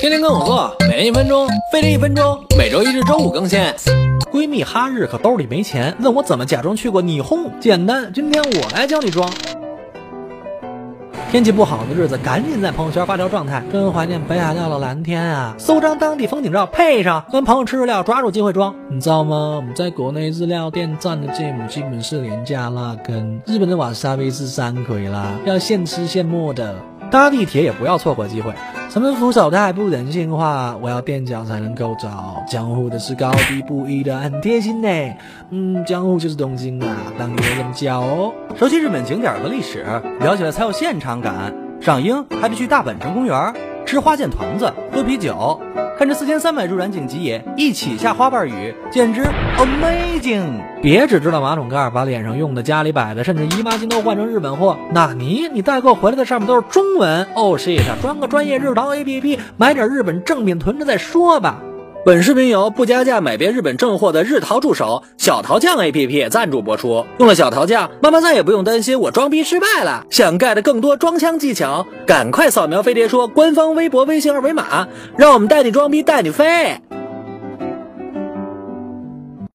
天天跟我做，每天一分钟，飞利一分钟，每周一至周五更新。闺蜜哈日可兜里没钱，问我怎么假装去过霓虹。简单，今天我来教你装。天气不好的日子，赶紧在朋友圈发条状态，真怀念北海道的蓝天啊！搜张当地风景照，配上跟朋友吃日料，抓住机会装。你知道吗？我们在国内日料店赚的芥末基本是廉价辣根，日本的瓦萨比是山葵啦，要现吃现磨的。搭地铁也不要错过机会。什么扶手太不人性化，我要垫脚才能够着。江户的是高低不一的，很贴心呢。嗯，江户就是东京啊，当地人叫哦。熟悉日本景点和历史，聊起来才有现场感。赏樱还得去大本城公园，吃花见团子，喝啤酒。看这四千三百株染井吉野一起下花瓣雨，简直 amazing！别只知道马桶盖，把脸上用的、家里摆的，甚至姨妈巾都换成日本货。纳尼你代购回来的上面都是中文哦，shit！装个专业日淘 APP，买点日本正品囤着再说吧。本视频由不加价买遍日本正货的日淘助手小淘酱 APP 赞助播出。用了小淘酱，妈妈再也不用担心我装逼失败了。想 get 更多装腔技巧，赶快扫描飞碟说官方微博、微信二维码，让我们带你装逼，带你飞。